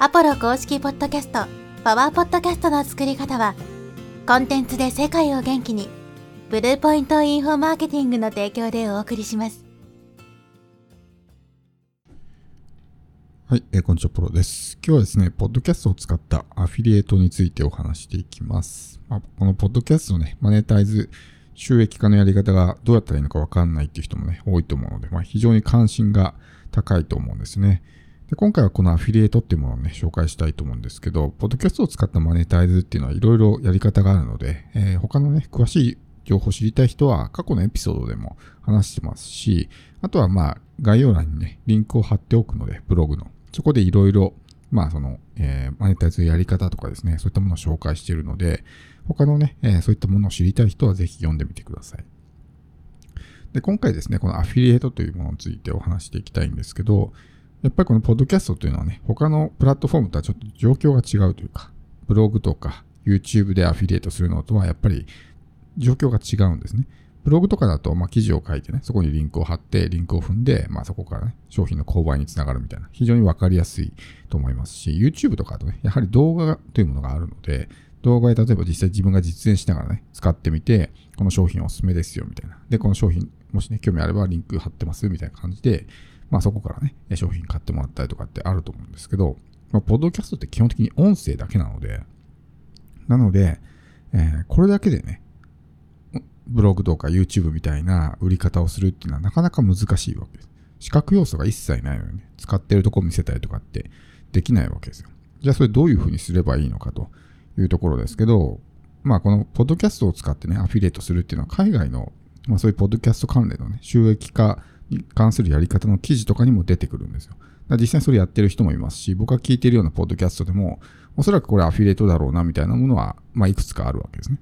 アポロ公式ポッドキャスト、パワーポッドキャストの作り方は、コンテンツで世界を元気に、ブルーポイントインフォマーケティングの提供でお送りします。はい、えーこんにちは、ポロです。今日はですね、ポッドキャストを使ったアフィリエイトについてお話していきます。まあ、このポッドキャストのね、マネタイズ、収益化のやり方がどうやったらいいのかわかんないっていう人もね、多いと思うので、まあ、非常に関心が高いと思うんですね。で今回はこのアフィリエイトっていうものをね、紹介したいと思うんですけど、ポッドキャストを使ったマネタイズっていうのはいろいろやり方があるので、えー他のね、詳しい情報を知りたい人は過去のエピソードでも話してますし、あとはまあ概要欄にね、リンクを貼っておくので、ブログの。そこでいろいろ、まあその、えーマネタイズのやり方とかですね、そういったものを紹介しているので、他のね、えーそういったものを知りたい人はぜひ読んでみてください。で、今回ですね、このアフィリエイトというものについてお話していきたいんですけど、やっぱりこのポッドキャストというのはね、他のプラットフォームとはちょっと状況が違うというか、ブログとか YouTube でアフィリエイトするのとはやっぱり状況が違うんですね。ブログとかだと、まあ、記事を書いてね、そこにリンクを貼って、リンクを踏んで、まあ、そこからね、商品の購買につながるみたいな、非常にわかりやすいと思いますし、YouTube とかだとね、やはり動画というものがあるので、動画で例えば実際自分が実演しながらね、使ってみて、この商品おすすめですよ、みたいな。で、この商品、もしね、興味あればリンク貼ってます、みたいな感じで、まあそこからね、商品買ってもらったりとかってあると思うんですけど、まあ、ポッドキャストって基本的に音声だけなので、なので、えーこれだけでね、ブログとか YouTube みたいな売り方をするっていうのはなかなか難しいわけです。視覚要素が一切ないのにね、使ってるとこ見せたりとかってできないわけですよ。じゃあそれどういうふうにすればいいのかというところですけど、まあこのポッドキャストを使ってね、アフィリエイトするっていうのは海外の、まあそういうポッドキャスト関連のね、収益化関するやり方の記事とかにも出てくるんですよ。だから実際にそれやってる人もいますし、僕が聞いてるようなポッドキャストでも、おそらくこれアフィリエイトだろうなみたいなものは、まあいくつかあるわけですね。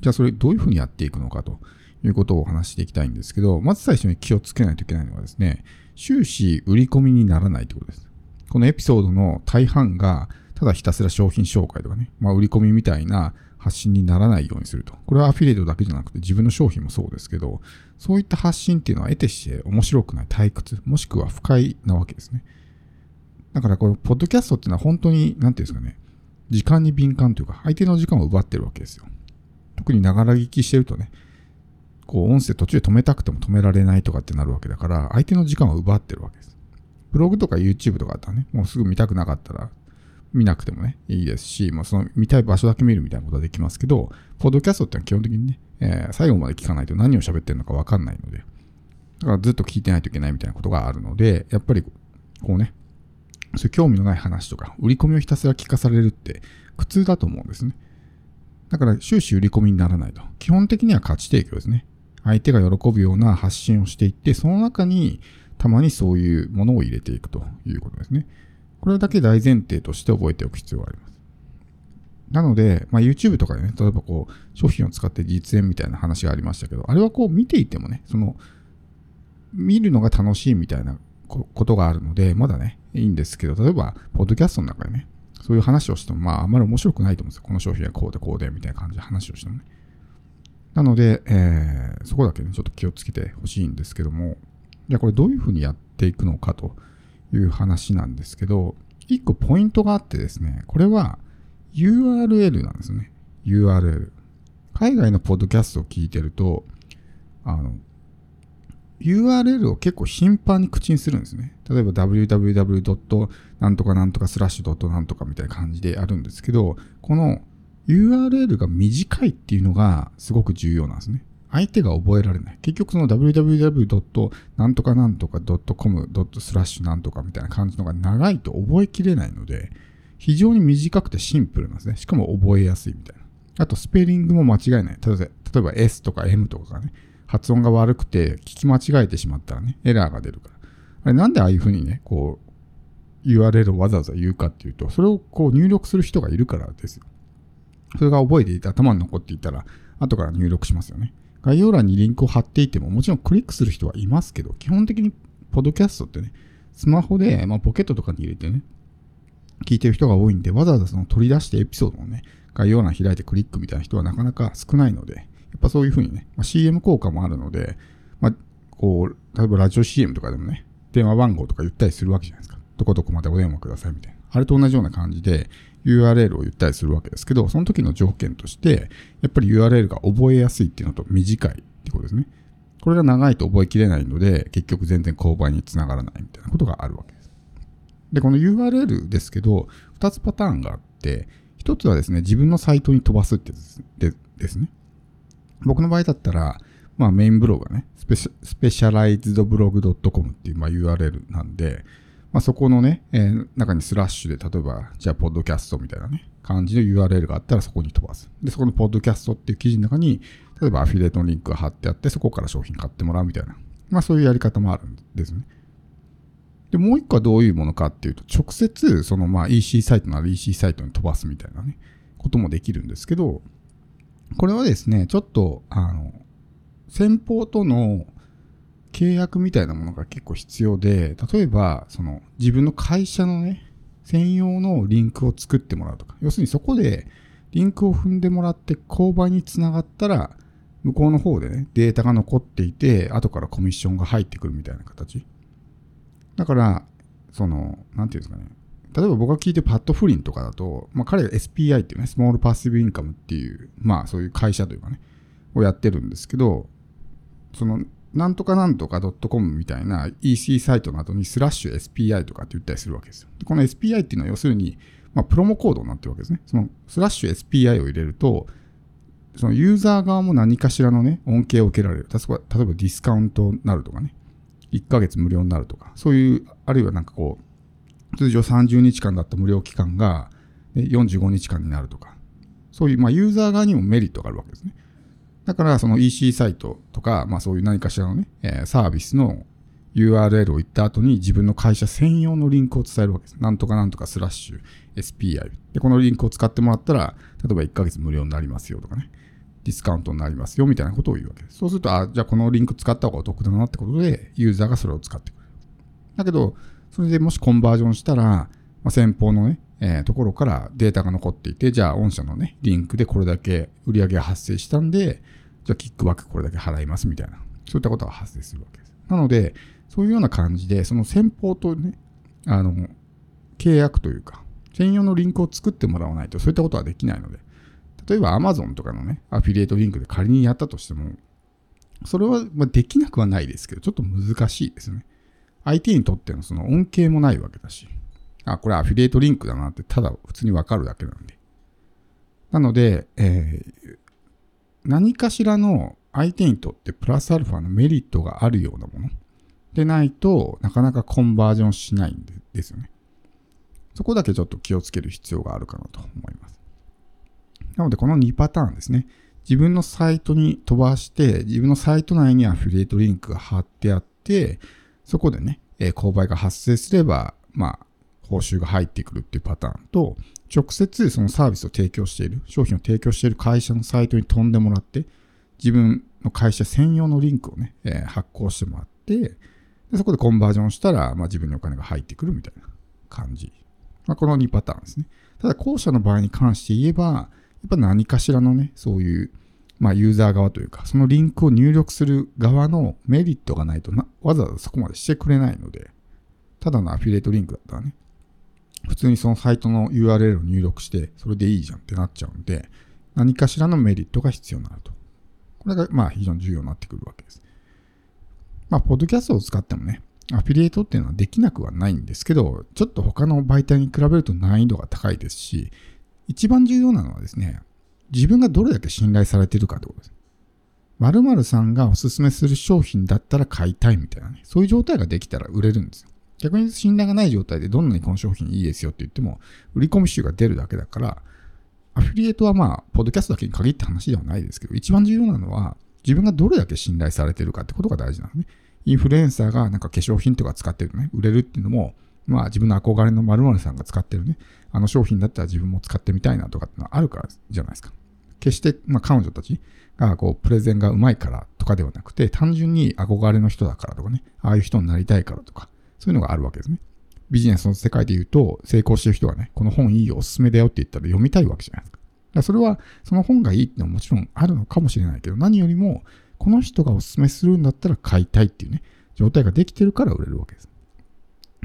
じゃあそれどういうふうにやっていくのかということをお話していきたいんですけど、まず最初に気をつけないといけないのはですね、終始売り込みにならないということです。このエピソードの大半が、ただひたすら商品紹介とかね、まあ売り込みみたいな発信にならないようにすると。これはアフィリエイトだけじゃなくて自分の商品もそうですけど、そういった発信っていうのは得てして面白くない退屈、もしくは不快なわけですね。だからこのポッドキャストっていうのは本当に、なんていうんですかね、時間に敏感というか、相手の時間を奪ってるわけですよ。特にながら聞きしてるとね、こう音声途中で止めたくても止められないとかってなるわけだから、相手の時間を奪ってるわけです。ブログとか YouTube とかだったらね、もうすぐ見たくなかったら見なくてもね、いいですし、もうその見たい場所だけ見るみたいなことはできますけど、ポッドキャストってのは基本的にね、えー最後まで聞かないと何を喋ってるのかわかんないので、だからずっと聞いてないといけないみたいなことがあるので、やっぱりこうね、そういう興味のない話とか、売り込みをひたすら聞かされるって苦痛だと思うんですね。だから終始売り込みにならないと。基本的には価値提供ですね。相手が喜ぶような発信をしていって、その中にたまにそういうものを入れていくということですね。これだけ大前提として覚えておく必要があります。なので、まあ、YouTube とかでね、例えばこう、商品を使って実演みたいな話がありましたけど、あれはこう見ていてもね、その、見るのが楽しいみたいなことがあるので、まだね、いいんですけど、例えば、ポッドキャストの中でね、そういう話をしても、まあ、あんまり面白くないと思うんですよ。この商品はこうでこうで、みたいな感じで話をしてもね。なので、えーそこだけね、ちょっと気をつけてほしいんですけども、じゃあこれどういうふうにやっていくのかという話なんですけど、一個ポイントがあってですね、これは URL なんですね。URL。海外のポッドキャストを聞いてると、あの、URL を結構頻繁に口にするんですね。例えば www. なんとかなんとかスラッシュドットなんとかみたいな感じであるんですけど、この URL が短いっていうのがすごく重要なんですね。相手が覚えられない。結局その www. なんとかなんとか .com. スラッシュなんとかみたいな感じのが長いと覚えきれないので、非常に短くてシンプルなんですね。しかも覚えやすいみたいな。あとスペリングも間違えない。例えば例えば S とか M とかがね、発音が悪くて聞き間違えてしまったらね、エラーが出るから。あれなんでああいうふうにね、こう、URL をわざわざ言うかっていうと、それをこう入力する人がいるからですよ。それが覚えていて頭に残っていたら、後から入力しますよね。概要欄にリンクを貼っていても、もちろんクリックする人はいますけど、基本的にポッドキャストってね、スマホで、まあ、ポケットとかに入れてね、聞いてる人が多いんで、わざわざその取り出してエピソードをね、概要欄開いてクリックみたいな人はなかなか少ないので、やっぱそういうふうにね、まあ、CM 効果もあるので、まあ、こう、例えばラジオ CM とかでもね、電話番号とか言ったりするわけじゃないですか。どこどこまでお電話くださいみたいな。あれと同じような感じで URL を言ったりするわけですけど、その時の条件として、やっぱり URL が覚えやすいっていうのと短いってことですね。これが長いと覚えきれないので、結局全然購買につながらないみたいなことがあるわけです。で、この URL ですけど、2つパターンがあって、1つはですね、自分のサイトに飛ばすってでですね。僕の場合だったら、まあメインブログがね、スペシャライズドブログ .com っていうまあ URL なんで、まあそこのね、えー、中にスラッシュで、例えば、じゃあ、ポッドキャストみたいなね、感じの URL があったらそこに飛ばす。で、そこのポッドキャストっていう記事の中に、例えばアフィリエイトのリンクが貼ってあって、そこから商品買ってもらうみたいな。まあそういうやり方もあるんですね。で、もう一個はどういうものかっていうと、直接、そのまあ EC サイトなら EC サイトに飛ばすみたいなね、こともできるんですけど、これはですね、ちょっと、あの、先方との契約みたいなものが結構必要で、例えば、その自分の会社のね、専用のリンクを作ってもらうとか、要するにそこでリンクを踏んでもらって購買につながったら、向こうの方でね、データが残っていて、後からコミッションが入ってくるみたいな形。だから、その、なんていうんですかね。例えば僕が聞いてパッドフリンとかだと、まあ彼が SPI っていうね、スモールパッシブインカムっていう、まあそういう会社というかね、をやってるんですけど、その、なんとかなんとか .com みたいな EC サイトの後にスラッシュ SPI とかって言ったりするわけですよ。この SPI っていうのは要するに、まあ、プロモコードになってるわけですね。そのスラッシュ SPI を入れると、そのユーザー側も何かしらのね、恩恵を受けられる。例えば、例えばディスカウントになるとかね。1ヶ月無料になるとか。そういう、あるいはなんかこう、通常30日間だった無料期間が45日間になるとか。そういう、まあ、ユーザー側にもメリットがあるわけですね。だから、その EC サイトとか、まあそういう何かしらのね、え、サービスの URL を言った後に自分の会社専用のリンクを伝えるわけです。なんとかなんとかスラッシュ SPI。で、このリンクを使ってもらったら、例えば1ヶ月無料になりますよとかね。ディスカウントになりますよみたいなことを言うわけです。そうすると、あ、じゃあこのリンク使った方がお得だなってことで、ユーザーがそれを使ってくる。だけど、それでもしコンバージョンしたら、まあ、先方のね、えー、ところからデータが残っていて、じゃあ御社のね、リンクでこれだけ売り上げが発生したんで、じゃあキックバックこれだけ払いますみたいな、そういったことが発生するわけです。なので、そういうような感じで、その先方とね、あの、契約というか、専用のリンクを作ってもらわないと、そういったことはできないので、例えば Amazon とかのね、アフィリエイトリンクで仮にやったとしても、それはできなくはないですけど、ちょっと難しいですね。相手にとってのその恩恵もないわけだし、あ、これアフィリエイトリンクだなってただ普通にわかるだけなんで。なので、えー、何かしらの相手にとってプラスアルファのメリットがあるようなものでないとなかなかコンバージョンしないんですよね。そこだけちょっと気をつける必要があるかなと思います。なのでこの2パターンですね。自分のサイトに飛ばして、自分のサイト内にアフィリエイトリンクが貼ってあって、そこでね、えー、購買が発生すれば、まあ、報酬が入ってくるっていうパターンと、直接そのサービスを提供している、商品を提供している会社のサイトに飛んでもらって、自分の会社専用のリンクをね、えー、発行してもらって、でそこでコンバージョンしたら、まあ、自分にお金が入ってくるみたいな感じ。まあ、この2パターンですね。ただ、後者の場合に関して言えば、やっぱ何かしらのね、そういう、まあ、ユーザー側というか、そのリンクを入力する側のメリットがないとな、わざわざそこまでしてくれないので、ただのアフィリエイトリンクだったらね、普通にそのサイトの URL を入力して、それでいいじゃんってなっちゃうんで、何かしらのメリットが必要になると。これが、まあ、非常に重要になってくるわけです。まあ、ポッドキャストを使ってもね、アフィリエイトっていうのはできなくはないんですけど、ちょっと他の媒体に比べると難易度が高いですし、一番重要なのはですね、自分がどれだけ信頼されてるかってことです。〇〇さんがおすすめする商品だったら買いたいみたいなね、そういう状態ができたら売れるんですよ。逆に信頼がない状態でどんなにこの商品いいですよって言っても、売り込み集が出るだけだから、アフィリエイトはまあ、ポッドキャストだけに限った話ではないですけど、一番重要なのは、自分がどれだけ信頼されてるかってことが大事なんですね。インフルエンサーがなんか化粧品とか使ってるね、売れるっていうのも、まあ自分の憧れの〇〇さんが使ってるね、あの商品だったら自分も使ってみたいなとかってのはあるからじゃないですか。決して、まあ彼女たちがこう、プレゼンがうまいからとかではなくて、単純に憧れの人だからとかね、ああいう人になりたいからとか、そういうのがあるわけですね。ビジネスの世界で言うと、成功してる人がね、この本いいよ、おすすめだよって言ったら読みたいわけじゃないですか。だからそれは、その本がいいってのはもちろんあるのかもしれないけど、何よりも、この人がおすすめするんだったら買いたいっていうね、状態ができてるから売れるわけです。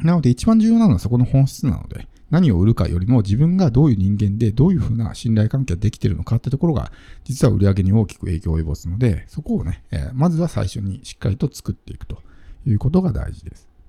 なので一番重要なのはそこの本質なので、何を売るかよりも自分がどういう人間でどういうふうな信頼関係ができてるのかってところが実は売り上げに大きく影響を及ぼすので、そこをね、えー、まずは最初にしっかりと作っていくということが大事です。